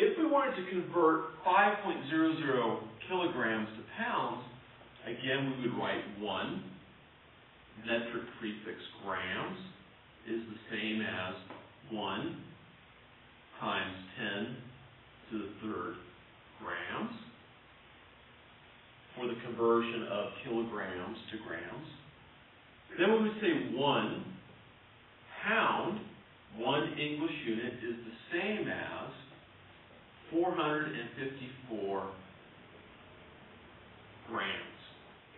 If we wanted to convert 5.00 kilograms to pounds, again, we would write 1. Metric prefix grams is the same as 1 times 10 to the third grams for the conversion of kilograms to grams. Then we would say 1 pound, 1 English unit, is the same as 454 grams.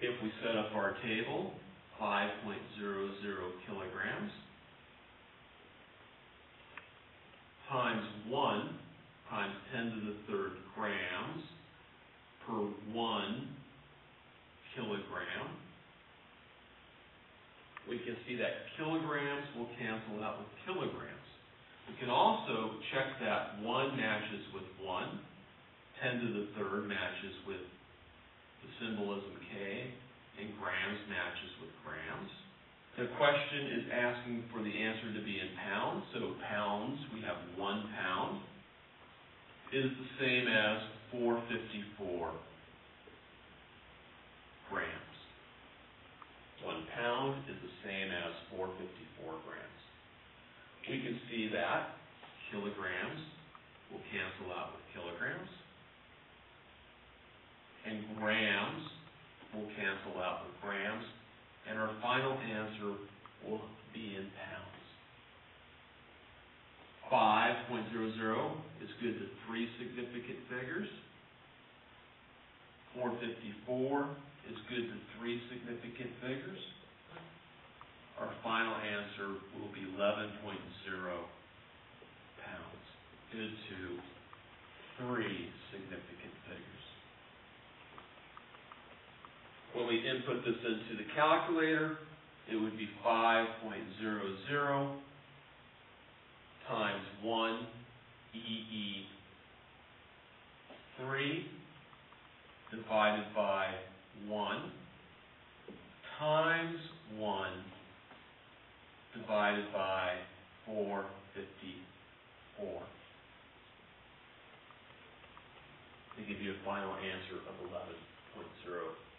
If we set up our table, 5.00 kilograms times 1 times 10 to the third grams per 1 kilogram. We can see that kilograms will cancel out with kilograms. We can also check that 1 matches with 1, 10 to the third matches with the symbolism K, and grams matches with grams. The question is asking for the answer to be in pounds, so pounds, we have 1 pound, is the same as 454 grams. 1 pound is the same as 454 grams. We can see that kilograms will cancel out with kilograms, and grams will cancel out with grams, and our final answer will be in pounds. 5.00 is good to three significant figures. 454 is good to three significant figures. Our final answer will be 11.0 pounds, good to three significant figures. When we input this into the calculator, it would be 5.00 times 1 EE 3 divided by 1 times 1 divided by 454 to give you a final answer of 11.0